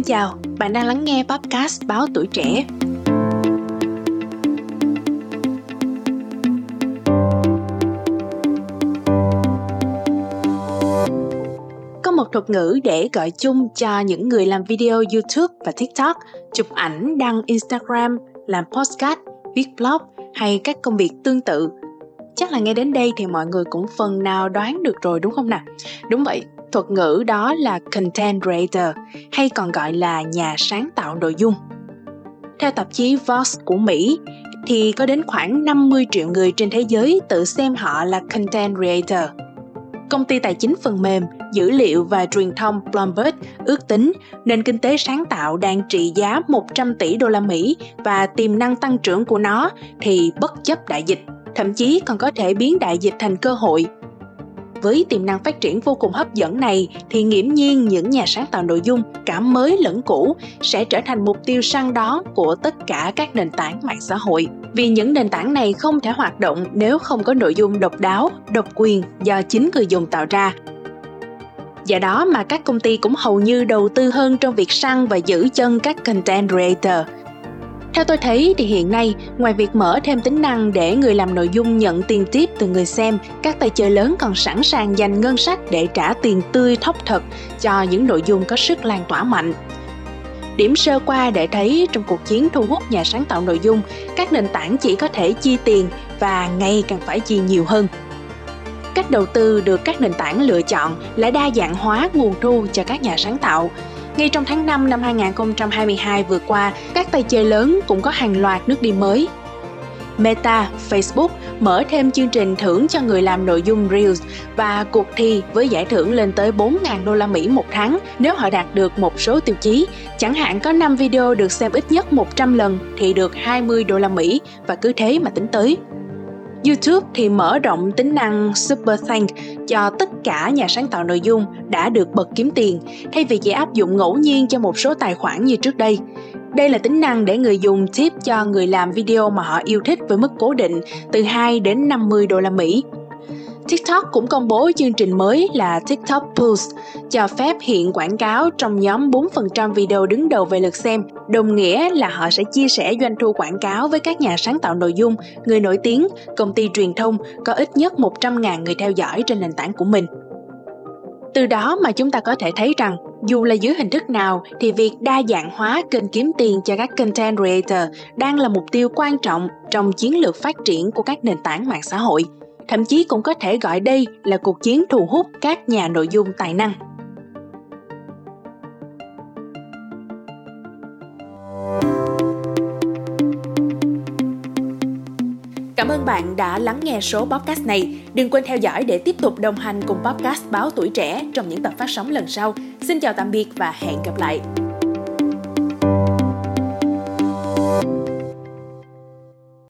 Xin chào, bạn đang lắng nghe podcast Báo Tuổi Trẻ. Có một thuật ngữ để gọi chung cho những người làm video YouTube và TikTok, chụp ảnh, đăng Instagram, làm postcard, viết blog hay các công việc tương tự chắc là nghe đến đây thì mọi người cũng phần nào đoán được rồi đúng không nào? Đúng vậy thuật ngữ đó là content creator hay còn gọi là nhà sáng tạo nội dung. Theo tạp chí Vox của Mỹ thì có đến khoảng 50 triệu người trên thế giới tự xem họ là content creator. Công ty tài chính phần mềm, dữ liệu và truyền thông Bloomberg ước tính nền kinh tế sáng tạo đang trị giá 100 tỷ đô la Mỹ và tiềm năng tăng trưởng của nó thì bất chấp đại dịch thậm chí còn có thể biến đại dịch thành cơ hội. Với tiềm năng phát triển vô cùng hấp dẫn này thì nghiễm nhiên những nhà sáng tạo nội dung cả mới lẫn cũ sẽ trở thành mục tiêu săn đón của tất cả các nền tảng mạng xã hội. Vì những nền tảng này không thể hoạt động nếu không có nội dung độc đáo, độc quyền do chính người dùng tạo ra Do đó mà các công ty cũng hầu như đầu tư hơn trong việc săn và giữ chân các content creator – theo tôi thấy thì hiện nay, ngoài việc mở thêm tính năng để người làm nội dung nhận tiền tiếp từ người xem, các tài trợ lớn còn sẵn sàng dành ngân sách để trả tiền tươi thóc thật cho những nội dung có sức lan tỏa mạnh. Điểm sơ qua để thấy trong cuộc chiến thu hút nhà sáng tạo nội dung, các nền tảng chỉ có thể chi tiền và ngày càng phải chi nhiều hơn. Cách đầu tư được các nền tảng lựa chọn là đa dạng hóa nguồn thu cho các nhà sáng tạo, ngay trong tháng 5 năm 2022 vừa qua, các tay chơi lớn cũng có hàng loạt nước đi mới. Meta, Facebook mở thêm chương trình thưởng cho người làm nội dung Reels và cuộc thi với giải thưởng lên tới 4.000 đô la Mỹ một tháng nếu họ đạt được một số tiêu chí. Chẳng hạn có 5 video được xem ít nhất 100 lần thì được 20 đô la Mỹ và cứ thế mà tính tới. YouTube thì mở rộng tính năng Super Thank cho tất cả nhà sáng tạo nội dung đã được bật kiếm tiền, thay vì chỉ áp dụng ngẫu nhiên cho một số tài khoản như trước đây. Đây là tính năng để người dùng tip cho người làm video mà họ yêu thích với mức cố định từ 2 đến 50 đô la Mỹ TikTok cũng công bố chương trình mới là TikTok Pulse, cho phép hiện quảng cáo trong nhóm 4% video đứng đầu về lượt xem, đồng nghĩa là họ sẽ chia sẻ doanh thu quảng cáo với các nhà sáng tạo nội dung, người nổi tiếng, công ty truyền thông có ít nhất 100.000 người theo dõi trên nền tảng của mình. Từ đó mà chúng ta có thể thấy rằng dù là dưới hình thức nào thì việc đa dạng hóa kênh kiếm tiền cho các content creator đang là mục tiêu quan trọng trong chiến lược phát triển của các nền tảng mạng xã hội – thậm chí cũng có thể gọi đây là cuộc chiến thu hút các nhà nội dung tài năng. Cảm ơn bạn đã lắng nghe số podcast này. Đừng quên theo dõi để tiếp tục đồng hành cùng podcast Báo Tuổi Trẻ trong những tập phát sóng lần sau. Xin chào tạm biệt và hẹn gặp lại.